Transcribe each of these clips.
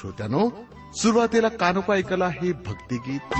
श्रोत्यानो सुरुवातीला कानोपा ऐकला हे भक्तिगीत.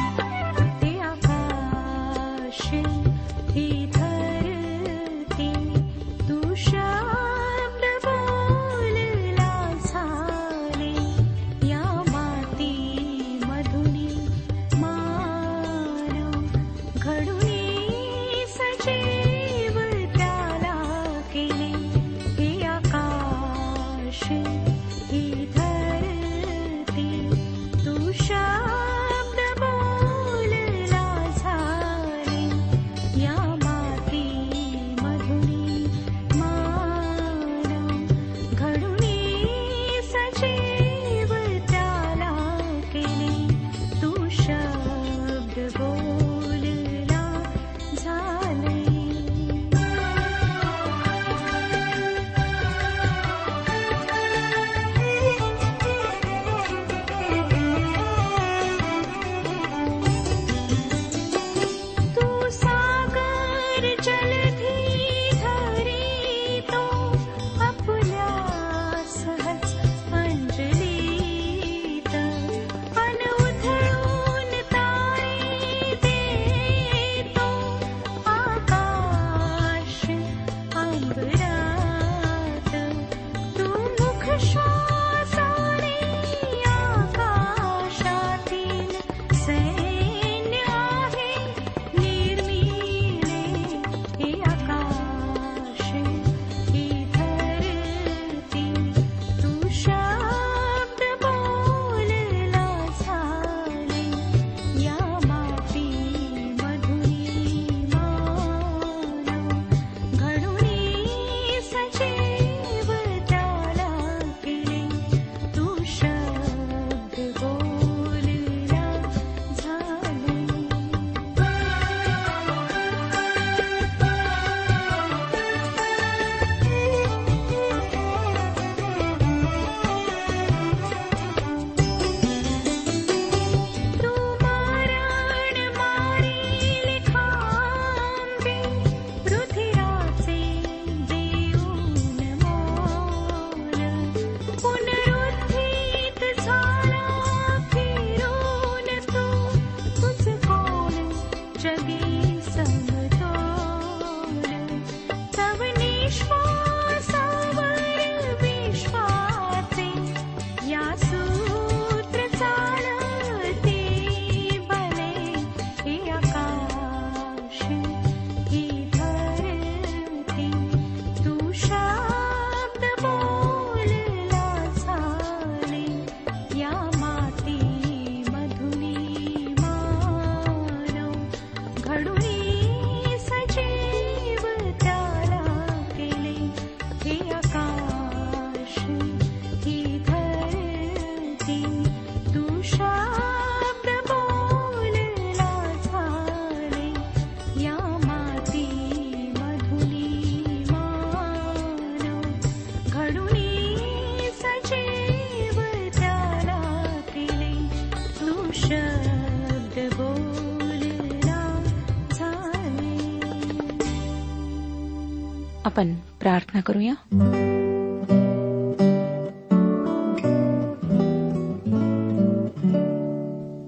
प्रार्थना करूया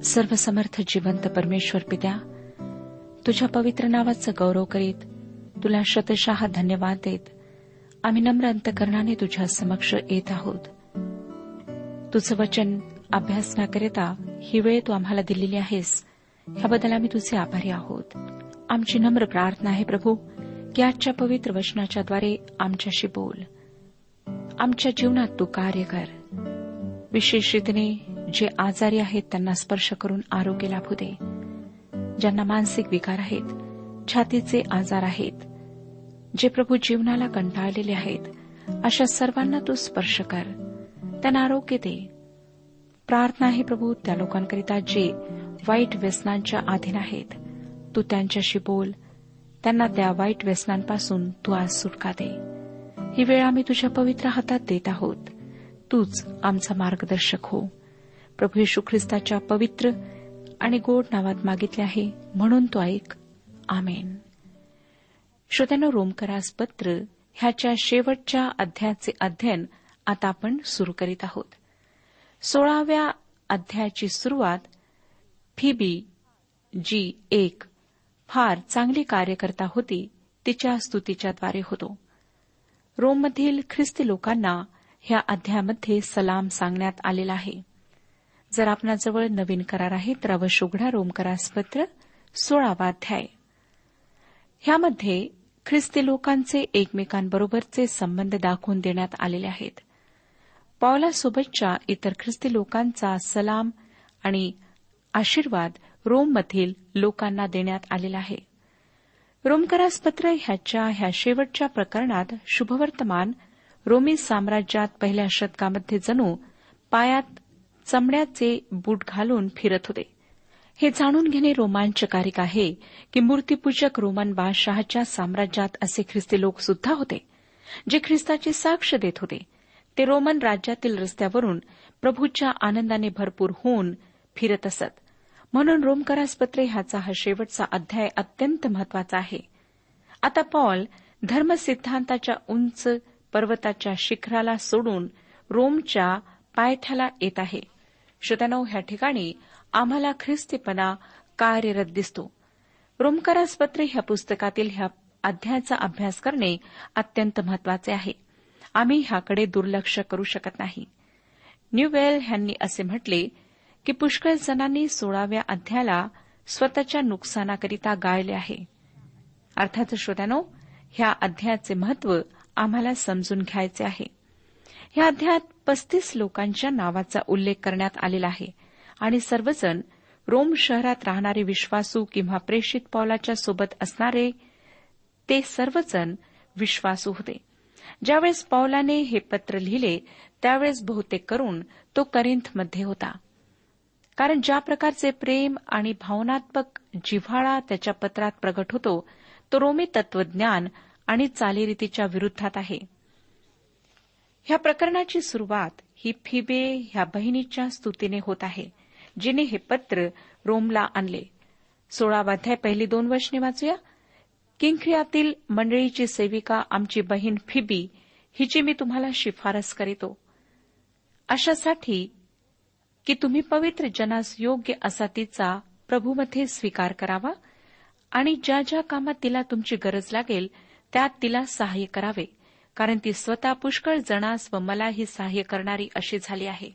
सर्वसमर्थ जिवंत परमेश्वर पित्या तुझ्या पवित्र नावाचं गौरव करीत तुला शतशः धन्यवाद देत आम्ही नम्र अंतकरणाने तुझ्या समक्ष येत आहोत तुझं वचन अभ्यासनाकरिता ही वेळ तू आम्हाला दिलेली आहेस ह्याबद्दल आम्ही तुझे आभारी आहोत आमची नम्र प्रार्थना आहे प्रभू की आजच्या पवित्र वचनाच्याद्वारे आमच्याशी बोल. आमच्या जीवनात तू कार्य कर. विशेष रीतीने जे आजारी आहेत त्यांना स्पर्श करून आरोग्य लाभू दे. ज्यांना मानसिक विकार आहेत छातीचे आजार आहेत जे प्रभू जीवनाला कंटाळलेले आहेत अशा सर्वांना तू स्पर्श कर. त्यांना आरोग्य दे. प्रार्थना आहे प्रभू त्या लोकांकरिता जे वाईट व्यसनांच्या अधीन आहेत. तू त्यांच्याशी बोल. त्यांना त्या वाईट व्यसनांपासून तू आज सुटका दे. ही वेळ आम्ही तुझ्या पवित्र हातात देत आहोत. तूच आमचा मार्गदर्शक हो. प्रभू येशू ख्रिस्ताच्या पवित्र आणि गोड नावात मागितले आहे म्हणून तो ऐक. आमेन. श्रोत्यानं रोमकरास पत्र ह्याच्या शेवटच्या अध्यायाचे अध्ययन आता आपण सुरू करीत आहोत. सोळाव्या अध्यायाची सुरुवात फिबी जी एक फार चांगली कार्यकर्ता होती तिच्या स्तुतीच्याद्वारे होतो. रोममधील ख्रिस्ती लोकांना ह्या अध्यायामध्ये सलाम सांगण्यात आलेला आहे. जर आपणाजवळ नवीन करार आहे तर अवश्य उघडा रोमकरासपत्र सोळावा अध्याय. ह्यामध्ये ख्रिस्ती लोकांचे एकमेकांबरोबरचे संबंध दाखवून देण्यात आलेले आहेत. पावलासोबतच्या इतर ख्रिस्ती लोकांचा सलाम आणि आशीर्वाद रोममधील लोकांना देण्यात आलेला आहे. रोमकरास पत्र ह्याच्या ह्या शेवटच्या प्रकरणात शुभवर्तमान रोमी साम्राज्यात पहिल्या शतकामध्ये जणू पायात चमड्याचे बूट घालून फिरत होते. हे जाणून घेणे रोमांचकारिक आहे की मूर्तीपूजक रोमन बादशहाच्या साम्राज्यात असे ख्रिस्ती लोक सुद्धा होते जे ख्रिस्ताची साक्ष देत होते. ते रोमन राज्यातील रस्त्यावरून प्रभूच्या आनंदाने भरपूर होऊन फिरत असत. म्हणून रोमकरासपत्रे ह्याचा हा शेवटचा अध्याय अत्यंत महत्त्वाचा आहे. आता पॉल धर्मसिद्धांताच्या उंच पर्वताच्या शिखराला सोडून रोमच्या पायथ्याला येत आहे. श्रोत्यानो ह्या ठिकाणी आम्हाला ख्रिस्तीपणा कार्यरत दिसतो. रोमकरासपत्रे ह्या पुस्तकातील ह्या अध्यायाचा अभ्यास करणे अत्यंत महत्त्वाचे आहे. आम्ही ह्याकडे दुर्लक्ष करू शकत नाही. न्यूवेल यांनी असे म्हटले की पुष्कळ जणांनी सोळाव्या अध्यायाला स्वतःच्या नुकसानाकरिता गाळले आहे. अर्थात श्रोत्यानो ह्या अध्यायाचे महत्त्व आम्हाला समजून घ्यायचे आहे. या अध्यायात पस्तीस लोकांच्या नावाचा उल्लेख करण्यात आलेला आहे आणि सर्वजण रोम शहरात राहणारे विश्वासू किंवा प्रेषित पौलाच्या सोबत असणारे ते सर्वजण विश्वासू होते. ज्यावेळेस पौलाने हे पत्र लिहिले त्यावेळेस बहुतेक करून तो करिंथमध्ये होता. कारण ज्या प्रकारचे प्रेम आणि भावनात्मक जिव्हाळा त्याच्या पत्रात प्रगट होतो तो रोमी तत्वज्ञान आणि चालीरीतीच्या विरुद्धात आहे. ह्या प्रकरणाची सुरुवात ही फिबे ह्या बहिणीच्या स्तुतीने होत आहे जिने हे पत्र रोमला आणले. सोळावाध्याय पहिली दोन वर्षने वाचूया. किंखियातील मंडळीची सेविका आमची बहीण फिबी हिची मी तुम्हाला शिफारस करीतो. अशासाठी की तुम्ही पवित्र जनास योग्य असा तिचा प्रभूमध्ये स्वीकार करावा आणि ज्या ज्या कामात तिला तुमची गरज लागेल त्यात तिला सहाय्य करावे कारण ती स्वतः पुष्कळ जणास व मलाही सहाय्य करणारी अशी झाली आहे.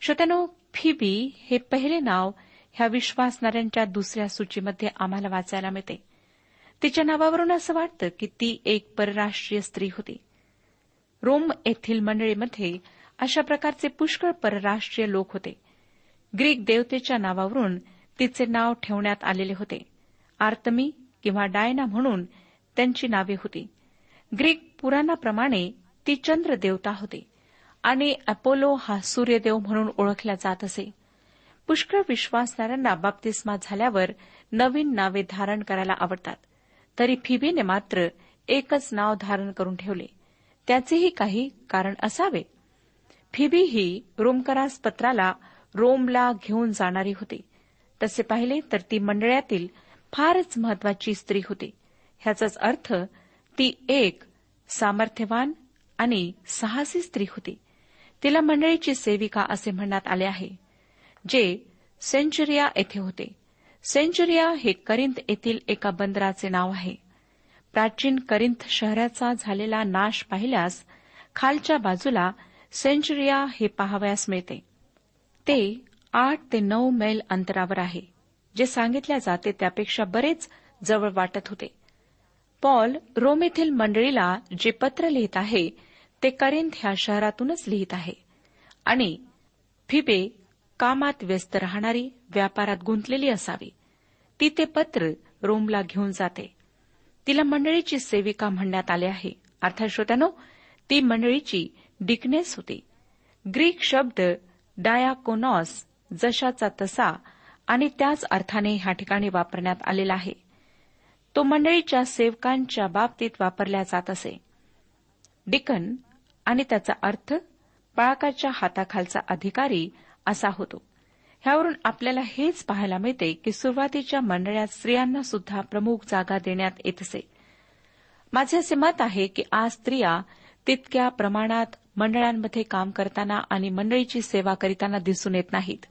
श्रोत्यानो फिबी हे पहिले नाव ह्या विश्वासणाऱ्यांच्या दुसऱ्या सूचीमध्ये आम्हाला वाचायला मिळते. तिच्या नावावरून असं वाटतं की ती एक परराष्ट्रीय स्त्री होती. रोम येथील मंडळीमध्ये अशा प्रकारचे पुष्कळ परराष्ट्रीय लोक होते. ग्रीक देवतेच्या नावावरून तिचे नाव ठेवण्यात आलेले होते. आर्तमी किंवा डायना म्हणून त्यांची नावे होती. ग्रीक पुराणाप्रमाणे ती चंद्र देवता होती आणि अपोलो हा सूर्यदेव म्हणून ओळखला जात असे. पुष्कळ विश्वासणाऱ्यांना बाप्तिस्मा झाल्यावर नवीन नावे धारण करायला आवडतात. तरी फिबीने मात्र एकच नाव धारण करून ठेवले. त्याचेही काही कारण असावे. फिबी ही रोमकरास पत्राला रोमला घेऊन जाणारी होती. तसे पाहिले तर ती मंडळातील फारच महत्वाची स्त्री होती. ह्याचाच अर्थ ती एक सामर्थ्यवान आणि साहसी स्त्री होती. तिला मंडळीची सेविका असे म्हणण्यात आले आहे जे सेंचुरिया येथे होते. सेंचुरिया हे करिंत येथील एका बंदराचे नाव आहे. प्राचीन करिंथ शहराचा झालेला नाश पाहिल्यास खालच्या बाजूला सेंचुरिया हे पाहावयास मिळते. ते आठ ते नऊ मैल अंतरावर आहे जे सांगितल्या जाते त्यापेक्षा बरेच जवळ वाटत होते. पॉल रोम येथील मंडळीला जे पत्र लिहित आहे ते करिंथ ह्या शहरातूनच लिहित आहे. आणि फिबे कामात व्यस्त राहणारी व्यापारात गुंतलेली असावी. ती ते पत्र रोमला घेऊन जाते. तिला मंडळीची सेविका म्हणण्यात आले आहे. अर्थात श्रोत्यानो ती मंडळीची डिकनेस होती. ग्रीक शब्द डायाकोनॉस जशाचा तसा आणि त्याच अर्थाने ह्या ठिकाणी वापरण्यात आलेला आहे. तो मंडळीच्या सेवकांच्या बाबतीत वापरल्या जात असे. डिकन आणि त्याचा अर्थ पाळकाच्या हाताखालचा अधिकारी असा होतो. ह्यावरून आपल्याला हेच पाहायला मिळते की सुरुवातीच्या मंडळात स्त्रियांना सुद्धा प्रमुख जागा देण्यात येत असे. माझे असे मत आहे की आज स्त्रिया तितक्या प्रमाणात मंडळांमध्ये काम करताना आणि मंडळीची सेवा करीताना दिसून येत नाहीत.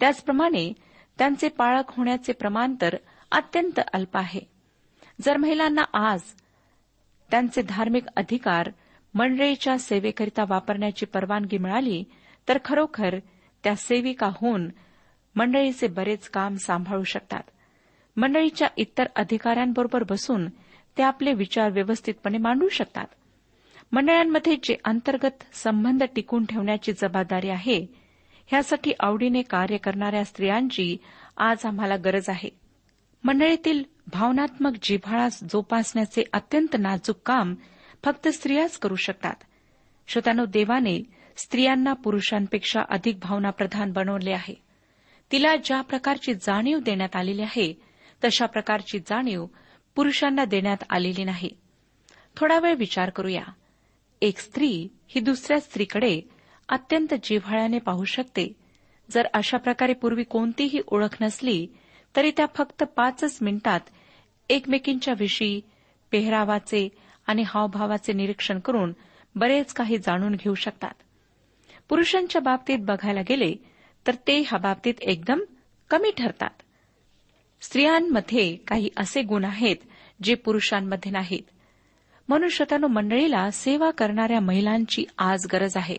त्याचप्रमाणे त्यांचे पाळक होण्याचे प्रमाण तर अत्यंत अल्प आहे. जर महिलांना आज त्यांचे धार्मिक अधिकार मंडळीच्या सेवेकरिता वापरण्याची परवानगी मिळाली तर खरोखर त्या सेविका होऊन मंडळीचे बरेच काम सांभाळू शकतात. मंडळीच्या इतर अधिकाऱ्यांबरोबर बसून ते आपले विचार व्यवस्थितपणे मांडू शकतात. मंडळांमध्ये जे अंतर्गत संबंध टिकून ठेवण्याची जबाबदारी आहे ह्यासाठी आवडीने कार्य करणाऱ्या स्त्रियांची आज आम्हाला गरज आहे. मंडळीतील भावनात्मक जिव्हाळा जोपासण्याचे अत्यंत नाजूक काम फक्त स्त्रियाच करू शकतात. श्रोत्यानो देवाने स्त्रियांना पुरुषांपेक्षा अधिक भावनाप्रधान बनवले आहे. तिला ज्या प्रकारची जाणीव देण्यात आलेली आहे तशा प्रकारची जाणीव पुरुषांना देण्यात आलेली नाही. थोडा वेळ विचार करूया. एक स्त्री ही दुसऱ्या स्त्रीकडे अत्यंत जिव्हाळ्याने पाहू शकते. जर अशा प्रकारे पूर्वी कोणतीही ओळख नसली तरी त्या फक्त पाचच मिनिटात एकमेकींच्या विषयी पेहरावाचे आणि हावभावाचे निरीक्षण करून बरेच काही जाणून घेऊ शकतात. पुरुषांच्या बाबतीत बघायला गेले तर ते ह्या बाबतीत एकदम कमी ठरतात. स्त्रियांमध्ये काही असे गुण आहेत जे पुरुषांमध्ये नाहीत. मनुष्यतानो मंडळीला सेवा करणाऱ्या महिलांची आज गरज आहे.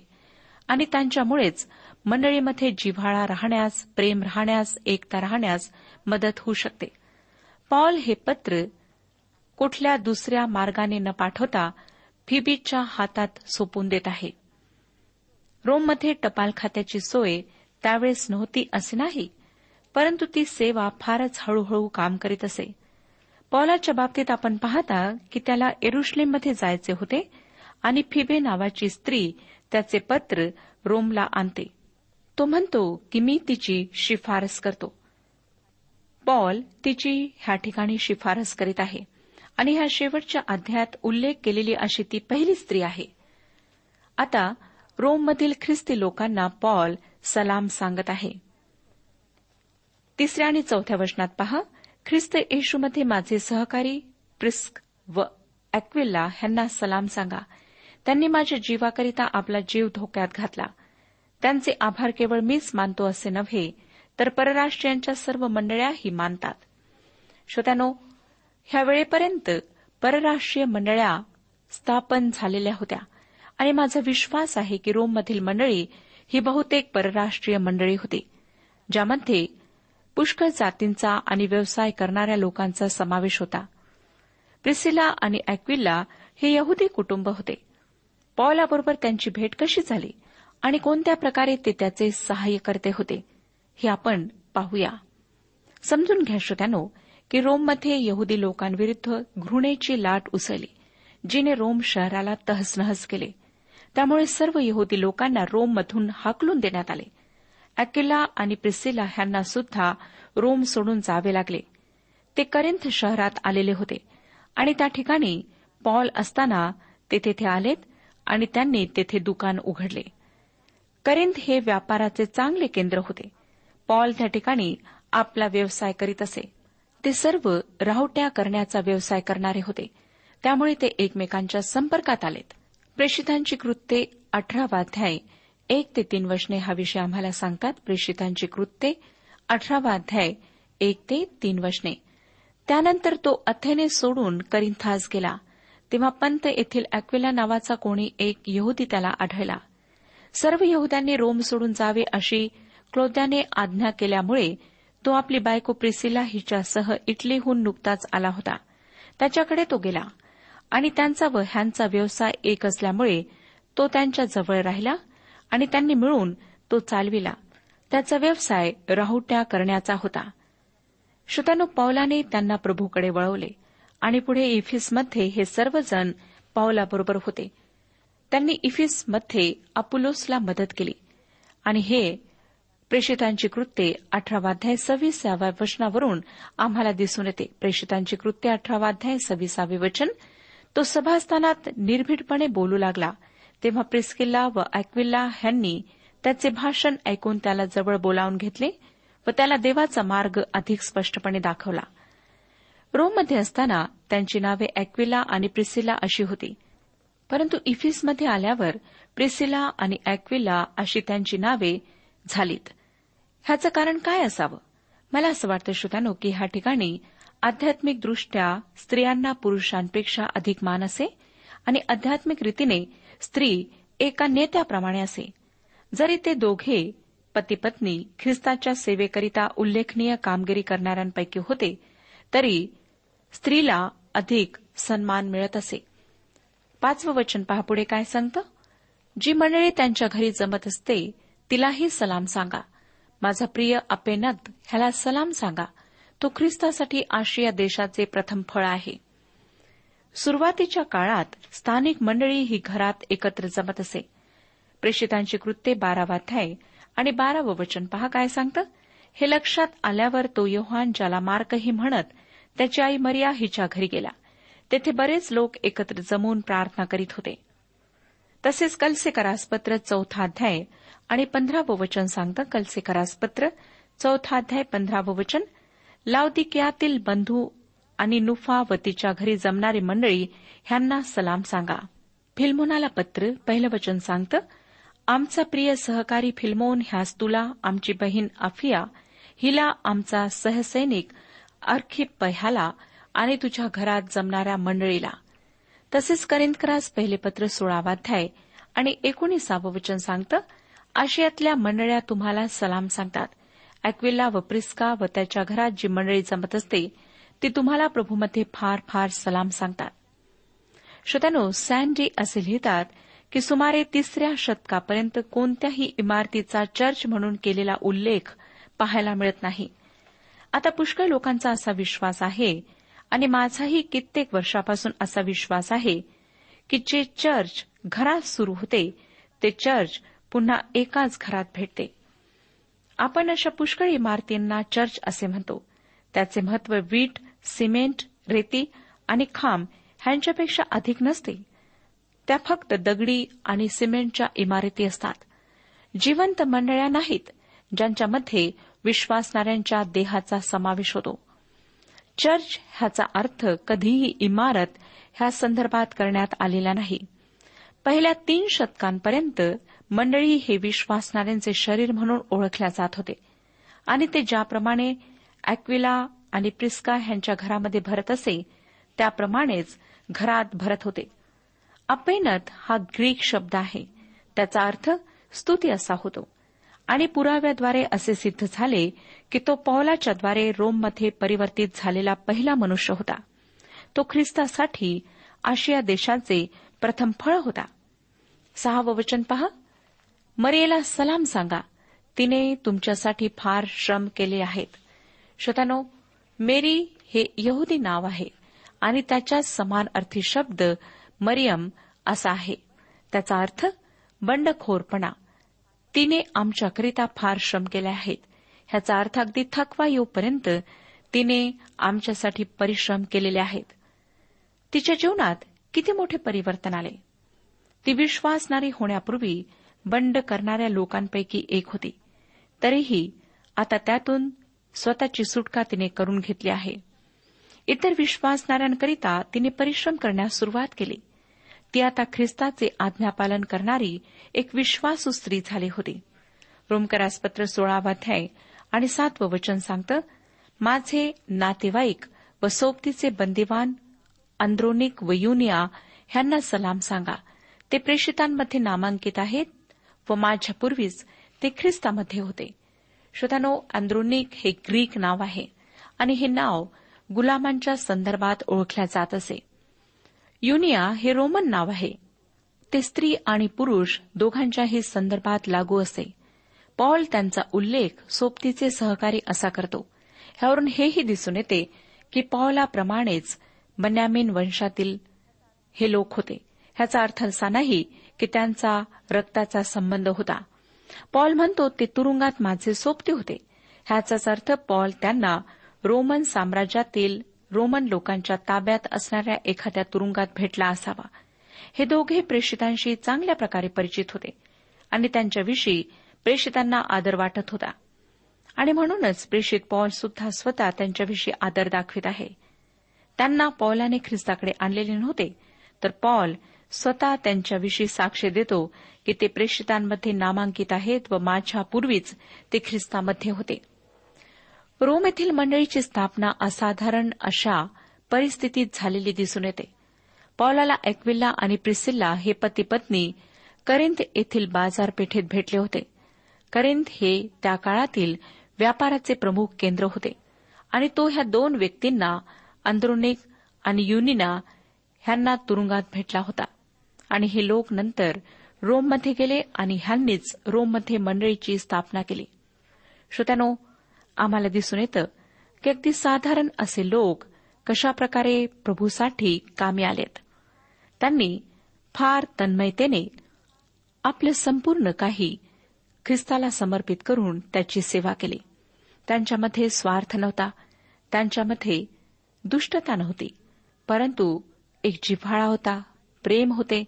आणि त्यांच्यामुळेच मंडळीमध्ये जिव्हाळा राहण्यास प्रेम राहण्यास एकता राहण्यास मदत होऊ शकते. पॉल हे पत्र कुठल्या दुसऱ्या मार्गाने न पाठवता फिबीच्या हातात सोपून देत आहे. रोममध्ये टपाल खात्याची सोय त्यावेळेस नव्हती असे नाही परंतु ती सेवा फारच हळूहळू काम करीत असे. पॉलाच्या बाबतीत आपण पाहता की त्याला एरुश्लेममध्ये जायचे होते आणि फिबे नावाची स्त्री त्याचे पत्र रोमला आणते. तो म्हणतो की मी तिची शिफारस करतो. पॉल तिची ह्या ठिकाणी शिफारस करीत आहे आणि ह्या शेवटच्या अध्यायात उल्लेख केलेली अशी ती पहिली स्त्री आहे. आता रोममधील ख्रिस्ती लोकांना पॉल सलाम सांगत आहे. तिसऱ्या आणि चौथ्या वचनात पहा. ख्रिस्त येशूमध्ये माझे सहकारी प्रिस्क व अक्विल्ला ह्यांना सलाम सांगा. त्यांनी माझ्या जीवाकरिता आपला जीव धोक्यात घातला. त्यांचे आभार केवळ मीच मानतो असे नव्हे तर परराष्ट्रीयांच्या सर्व मंडळ्याही मानतात. श्रोत्यानो ह्या वेळेपर्यंत परराष्ट्रीय मंडळ्या स्थापन झालेल्या होत्या आणि माझा विश्वास आहे की रोममधील मंडळी ही बहुतेक परराष्ट्रीय मंडळी होती ज्यामध्ये पुष्कळ जातींचा आणि व्यवसाय करणाऱ्या लोकांचा समावेश होता. प्रिसिला आणि अॅक्विल्ला हे यहुदी कुटुंब होते. पॉलाबरोबर त्यांची भेट कशी झाली आणि कोणत्या प्रकारे ते त्याचे सहाय्यकर्ते होते हे आपण पाहूया. समजून घ्या श्रोत्यानो की रोममध्ये यहुदी लोकांविरुद्ध घृणेची लाट उसळली जिने रोम शहराला तहसनहस केले. त्यामुळे सर्व यहुदी लोकांना रोममधून हाकलून देण्यात आले. अॅकिला आणि प्रिसिला ह्यांना सुद्धा रोम सोडून जावे लागले. ते करिंथ शहरात आलेले होते आणि त्या ठिकाणी पॉल असताना ते तेथे आलेत आणि त्यांनी तेथे दुकान उघडले. करिंथ हे व्यापाराचे चांगले केंद्र होते. पॉल त्या ठिकाणी आपला व्यवसाय करीत असे. ते सर्व राहुट्या करण्याचा व्यवसाय करणारे होते. त्यामुळे ते एकमेकांच्या संपर्कात आलेत. प्रेषितांची कृत्ये अठरावा अध्याय एक ते तीन वचने हा विषय आम्हाला सांगतात प्रेषितांची कृत्ये अठरावा अध्याय एक ते तीन वचने त्यानंतर तो अथेने सोडून करिंथास गेला. तेव्हा पंत येथील अक्विला नावाचा कोणी एक यहुदी त्याला आढळला. सर्व यहुद्यांनी रोम सोडून जावे अशी क्लोद्याने आज्ञा केल्यामुळे तो आपली बायको प्रिसिला हिच्यासह इटलीहून नुकताच आला होता. त्याच्याकडे तो गेला. आणि त्यांचा व ह्यांचा व्यवसाय एक असल्यामुळे तो त्यांच्या जवळ राहिला. आणि त्यांनी मिळून तो चालविला. त्याचा व्यवसाय राहुट्या करण्याचा होता. श्रोत्यानो पौलाने त्यांना प्रभूकडे वळवले आणि पुढे इफिसमध्ये हे सर्वजण पावलाबरोबर होते. त्यांनी इफिसमध्ये अपुलोसला मदत केली. आणि हे प्रेषितांची कृत्ये अठरावाध्याय सव्वीसाव्या वचनावरून आम्हाला दिसून येते. प्रेषितांची कृत्ये अठरावाध्याय सव्वीसावे वचन तो सभास्थानात निर्भीडपणे बोलू लागला. तेव्हा प्रिस्किल्ला व अॅक्विल्ला ह्यांनी त्याचे भाषण ऐकून त्याला जवळ बोलावून घेतले व त्याला देवाचा मार्ग अधिक स्पष्टपणे दाखवला. रोममध्ये असताना त्यांची नावे अॅक्विला आणि प्रिसिला अशी होती. परंतु इफिसमध्ये आल्यावर प्रिसिला आणि अॅक्विला अशी त्यांची नावे झालीत. ह्याचं कारण काय असावं? मला असं वाटतं श्रोत्यानो की ह्या ठिकाणी आध्यात्मिकदृष्ट्या स्त्रियांना पुरुषांपेक्षा अधिक मान असे आणि आध्यात्मिक रीतीने स्त्री एका नेत्याप्रमाणे असे. जरी ते दोघे पती पत्नी ख्रिस्ताच्या सेवेकरिता उल्लेखनीय कामगिरी करणाऱ्यांपैकी होते तरी स्त्रीला अधिक सन्मान मिळत असे. पाचवं वचन पहा पुढे काय सांगतं? जी मंडळी त्यांच्या घरी जमत असते तिलाही सलाम सांगा. माझा प्रिय अपेनत ह्याला सलाम सांगा. तो ख्रिस्तासाठी आशिया देशाचे प्रथम फळ आहे. सुरुवातीच्या काळात स्थानिक मंडळी ही घरात एकत्र जमत असे. प्रेषितांची कृत्ये बारावाध्याय आणि बारावं वचन पहा काय सांगतं? हे लक्षात आल्यावर तो योहान ज्याला मार्कही म्हणत त्याची आई मरिया हिच्या घरी गेला. तेथे बरेच लोक एकत्र जमून प्रार्थना करीत होते. तसेच कलसेकरासपत्र चौथा अध्याय आणि पंधरावं वचन सांगतं कलसेकरासपत्र चौथा अध्याय पंधरावं वचन लावदिकियातील बंधू आणि नुफा व तिच्या घरी जमणारी मंडळी ह्यांना सलाम सांगा. फिल्मोनाला पत्र पहिलं वचन सांगतं आमचा प्रिय सहकारी फिल्मोन ह्यास तुला आमची बहीण अफिया हिला आमचा सहसैनिक अर्खिप पह्याला आणि तुझ्या घरात जमणाऱ्या मंडळीला. तसेच करिंदकरास पहिले पत्र सोळावाध्याय आणि एकोणीसावं वचन सांगतं आशियातल्या मंडळ्या तुम्हाला सलाम सांगतात. अॅक्विला व प्रिस्का व त्याच्या घरात जी मंडळी जमत असते ते तुम्हाला प्रभूमध्ये फार फार सलाम सांगतात. श्रोत्यानो सँडी असे लिहितात की सुमारे तिसऱ्या शतकापर्यंत कोणत्याही इमारतीचा चर्च म्हणून केलेला उल्लेख पाहायला मिळत नाही. आता पुष्कळ लोकांचा असा विश्वास आहे आणि माझाही कित्येक वर्षापासून असा विश्वास आहे की जे चर्च घरात सुरू होते ते चर्च पुन्हा एकाच घरात भेटते. आपण अशा पुष्कळ इमारतींना चर्च असे म्हणतो. त्याचे महत्त्व वीट सिमेंट रेती आणि खांब ह्यांच्यापेक्षा अधिक नसते. त्या फक्त दगडी आणि सिमेंटच्या इमारती असतात. जिवंत मंडळ्या नाहीत ज्यांच्यामध्ये विश्वासणाऱ्यांच्या देहाचा समावेश होतो. चर्च ह्याचा अर्थ कधीही इमारत ह्या संदर्भात करण्यात आलेला नाही. पहिल्या तीन शतकांपर्यंत मंडळी हे विश्वासणाऱ्यांचे शरीर म्हणून ओळखल्या जात होते. आणि ते ज्याप्रमाणे अॅक्विला आणि प्रिस्का ह्यांच्या घरामध्ये भरत असे त्याप्रमाणेच घरात भरत होते. अपेनत हा ग्रीक शब्द आहे. त्याचा अर्थ स्तुती असा होतो. आणि पुराव्याद्वारे असे सिद्ध झाले की तो पौलाच्याद्वारे रोममध्ये परिवर्तित झालेला पहिला मनुष्य होता. तो ख्रिस्तासाठी आशिया देशाचे प्रथम फळ होता. सहावं वचन पहा. मरियेला सलाम सांगा. तिने तुमच्यासाठी फार श्रम केले आहेत. श्रोतानो मेरी हे यहुदी नाव आहे आणि त्याच्या समान अर्थी शब्द मरियम असा आहे. त्याचा अर्थ बंडखोरपणा. तिने आमच्याकरिता फार श्रम केले आहेत. ह्याचा अर्थ अगदी थकवा येऊपर्यंत तिने आमच्यासाठी परिश्रम केलेले आहेत. तिच्या जीवनात किती मोठे परिवर्तन आले? ती विश्वासणारी होण्यापूर्वी बंड करणाऱ्या लोकांपैकी एक होती. तरीही आता त्यातून स्वतःची सुटका तिने करून घेतली आहे. इतर विश्वासणाऱ्यांकरिता तिने परिश्रम करण्यास सुरुवात केली. ती आता ख्रिस्ताचे आज्ञापालन करणारी एक विश्वासू स्त्री झाली होती. रोमकरासपत्र सोळावाध्याय आणि सातवं वचन सांगतं माझे नातेवाईक व सोबतीचे बंदिवान अंद्रोनिक व युनिया ह्यांना सलाम सांगा. ते प्रेषितांमध्ये नामांकित आहेत व माझ्यापूर्वीच ते ख्रिस्तामध्ये होते. श्रोत्यानो अँद्रोनिक हे ग्रीक नाव आहे आणि हे नाव गुलामांच्या संदर्भात ओळखल्या जात असे. युनिया हे रोमन नाव आहे. ते स्त्री आणि पुरुष दोघांच्याही संदर्भात लागू असे. पॉल त्यांचा उल्लेख सोबतीचे सहकारी असा करतो. ह्यावरून हेही दिसून येते की पॉलाप्रमाणेच बन्यामीन वंशातील हे लोक होते. ह्याचा अर्थ असा नाही की त्यांचा रक्ताचा संबंध होता. पॉल म्हणतो ते तुरुंगात माझे सोबते होते. ह्याचाच अर्थ पॉल त्यांना रोमन साम्राज्यातील रोमन लोकांच्या ताब्यात असणाऱ्या एखाद्या तुरुंगात भेटला असावा. हे दोघे प्रेषितांशी चांगल्या प्रकारे परिचित होते आणि त्यांच्याविषयी प्रेषितांना आदर वाटत होता. आणि म्हणूनच प्रेषित पॉल सुद्धा स्वतः त्यांच्याविषयी आदर दाखवित आहे. त्यांना पॉलाने ख्रिस्ताकडे आणलेले नव्हते तर पॉल स्वतः त्यांच्याविषयी साक्ष देतो की ते प्रेषितांमध्ये नामांकित आहेत व माझ्या पूर्वीच ते ख्रिस्तामध्ये होते. रोम येथील मंडळीची स्थापना असाधारण अशा परिस्थितीत झालेली दिसून येते. पॉलाला एक्विल्ला आणि प्रिसिल्ला हे पती पत्नी करिंथ येथील बाजारपेठेत भेटले होते. करिंथ हे त्या काळातील व्यापाराचे प्रमुख केंद्र होते आणि तो ह्या दोन व्यक्तींना अंद्रोनिक आणि युनिना ह्यांना तुरुंगात भेटला होता. आणि हे लोक नंतर रोममध्ये गेले आणि ह्यांनीच रोममध्ये मंडळीची स्थापना केली. श्रोत्यानो आम्हाला दिसून येतं की अगदी साधारण असे लोक कशाप्रकारे प्रभूसाठी कामी आलेत. त्यांनी फार तन्मयतेने आपलं संपूर्ण काही ख्रिस्ताला समर्पित करून त्याची सेवा केली. त्यांच्यामध्ये स्वार्थ नव्हता त्यांच्यामध्ये दुष्टता नव्हती परंतु एक जिव्हाळा होता प्रेम होते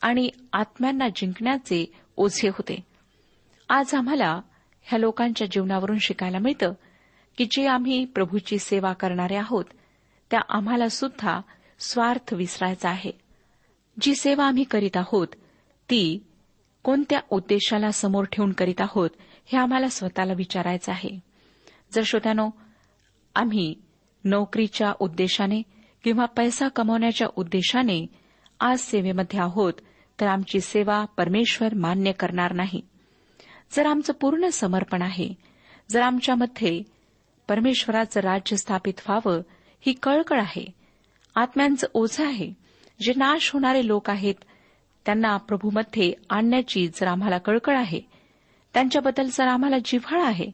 आणि आत्म्यांना जिंकण्याचे ओझे होते. आज आम्हाला ह्या लोकांच्या जीवनावरून शिकायला मिळतं की जे आम्ही प्रभूची सेवा करणारे आहोत त्या आम्हाला सुद्धा स्वार्थ विसरायचा आहे. जी सेवा आम्ही करीत आहोत ती कोणत्या उद्देशाला समोर ठेवून करीत आहोत हे आम्हाला स्वतःला विचारायचं आहे. जर श्रोत्यानो आम्ही नोकरीच्या उद्देशाने किंवा पैसा कमवण्याच्या उद्देशाने आज सेवेमध्ये आहोत तर आमची सेवा परमेश्वर मान्य करणार नाही. जर आमचं पूर्ण समर्पण आहे जर आमच्यामध्ये परमेश्वराचं राज्य स्थापित व्हावं ही कळकळ आहे. आत्म्यांचं ओझं आहे. जे नाश होणारे लोक आहेत त्यांना प्रभूमध्ये आणण्याची जर आम्हाला कळकळ आहे त्यांच्याबद्दल जर आम्हाला जिव्हाळ आहे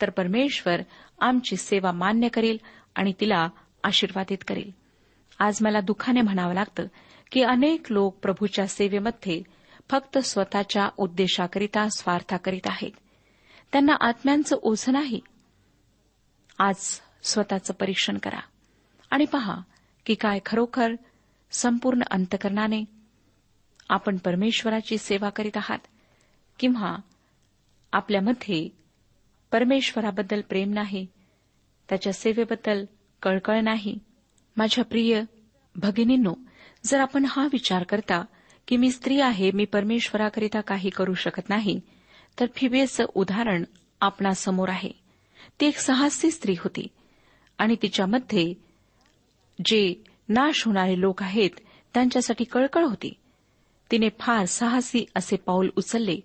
तर परमेश्वर आमची सेवा मान्य करेल आणि तिला आशीर्वादित करेल. आज मला दुःखाने म्हणावं लागतं की अनेक लोक प्रभूच्या सेवेमध्ये फक्त स्वतःच्या उद्देशाकरिता स्वार्थाकरीत आहेत. त्यांना आत्म्यांचं ओझं नाही. आज स्वतःचं परीक्षण करा आणि पहा की काय खरोखर संपूर्ण अंतकरणाने आपण परमेश्वराची सेवा करीत आहात किंवा आपल्यामध्ये परमेश्वराबद्दल प्रेम नाही त्याच्या सेवेबद्दल कळकळ नाही. माझ्या प्रिय भगिनींनो जर आपण हा विचार करता की मी स्त्री आहे मी परमेश्वराकरिता काही करू शकत नाही तर फिबेचं उदाहरण आपणासमोर आहे. ती एक साहसी स्त्री होती आणि तिच्यामध्ये जे नाश होणारे लोक आहेत त्यांच्यासाठी कळकळ होती. तिने फार साहसी असे पाऊल उचलले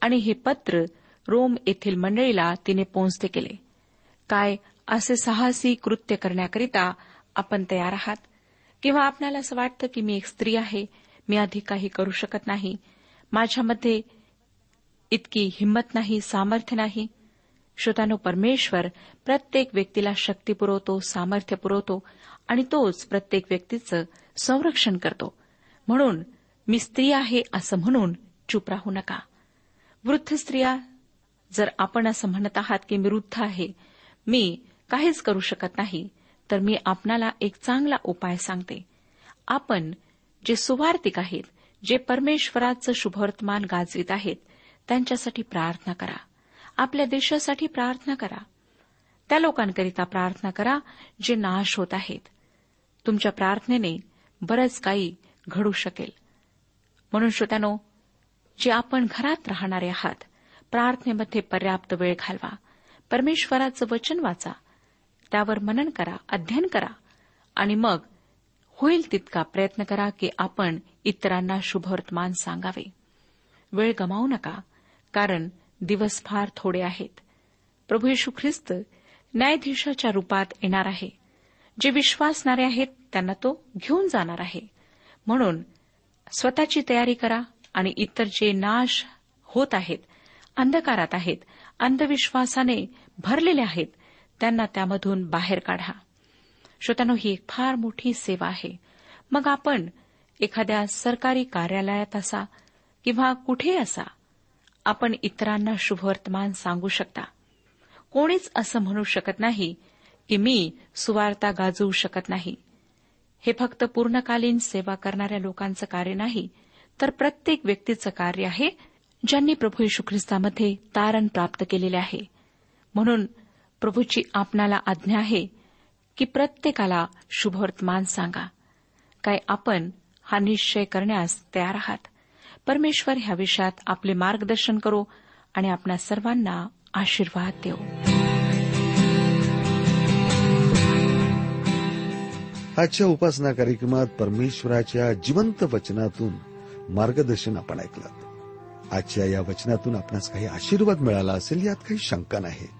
आणि हे पत्र रोम येथील मंडळीला तिने पोचते केले. काय असे साहसी कृत्य करण्याकरिता आपण तयार आहात? किंवा आपल्याला असं वाटतं की मी एक स्त्री आहे मी अधिक काही करू शकत नाही माझ्यामध्ये इतकी हिंमत नाही सामर्थ्य नाही. श्रोतानो परमेश्वर प्रत्येक व्यक्तीला शक्ती पुरवतो सामर्थ्य पुरवतो आणि तोच प्रत्येक व्यक्तीचं संरक्षण करतो. म्हणून मी स्त्री आहे असं म्हणून चूप राहू नका. वृद्ध स्त्रिया जर आपण असं म्हणत आहात की मी वृद्ध आहे मी काहीच करू शकत नाही. तर मी आपणाला एक चांगला उपाय सांगते. आपण जे सुवार्थिक आहेत जे परमेश्वराचं शुभवर्तमान गाजवीत आहेत त्यांच्यासाठी प्रार्थना करा. आपल्या देशासाठी प्रार्थना करा. त्या लोकांकरिता प्रार्थना करा जे नाश होत आहेत. तुमच्या प्रार्थनेने बरंच काही घडू शकेल. म्हणून श्रोत्यानो जे आपण घरात राहणारे आहात प्रार्थनेमध्ये पर्याप्त वेळ घालवा. परमेश्वराचं वचन वाचा. त्यावर मनन करा अध्ययन करा. आणि मग होईल तितका प्रयत्न करा की आपण इतरांना शुभवर्तमान सांगावे. वेळ गमावू नका कारण दिवस फार थोडे आहेत. प्रभू येशू ख्रिस्त न्यायाधीशाच्या रूपात येणार आहे. जे विश्वासणारे आहेत त्यांना तो घेऊन जाणार आहे. म्हणून स्वतःची तयारी करा आणि इतर जे नाश होत आहेत अंधकारात आहेत अंधविश्वासाने भरलेले आहेत त्यांना त्यामधून बाहेर काढा. श्रोत्यानो ही एक फार मोठी सेवा आहे. मग आपण एखाद्या सरकारी कार्यालयात असा किंवा कुठे असा आपण इतरांना शुभवर्तमान सांगू शकता? कोणीच असं म्हणू शकत नाही की मी सुवार्ता गाजवू शकत नाही. हे फक्त पूर्णकालीन सेवा करणाऱ्या लोकांचं कार्य नाही तर प्रत्येक व्यक्तीचं कार्य आहे ज्यांनी प्रभू यशू ख्रिस्तामध्ये तारण प्राप्त केलेले आहे. म्हणून प्रभूची आपणाला आज्ञा आहे की प्रत्येकाला शुभवर्तमान सांगा. काय आपण हा निश्चय करण्यास तयार आहात? परमेश्वर ह्या विषयात आपले मार्गदर्शन करो आणि आपणा सर्वांना आशीर्वाद देऊ आजच्या उपासना कार्यक्रमात परमेश्वराच्या जिवंत वचनातून मार्गदर्शन आपण ऐकलं. आजच्या या वचनातून आपणास काही आशीर्वाद मिळाला असेल यात काही शंका नाही.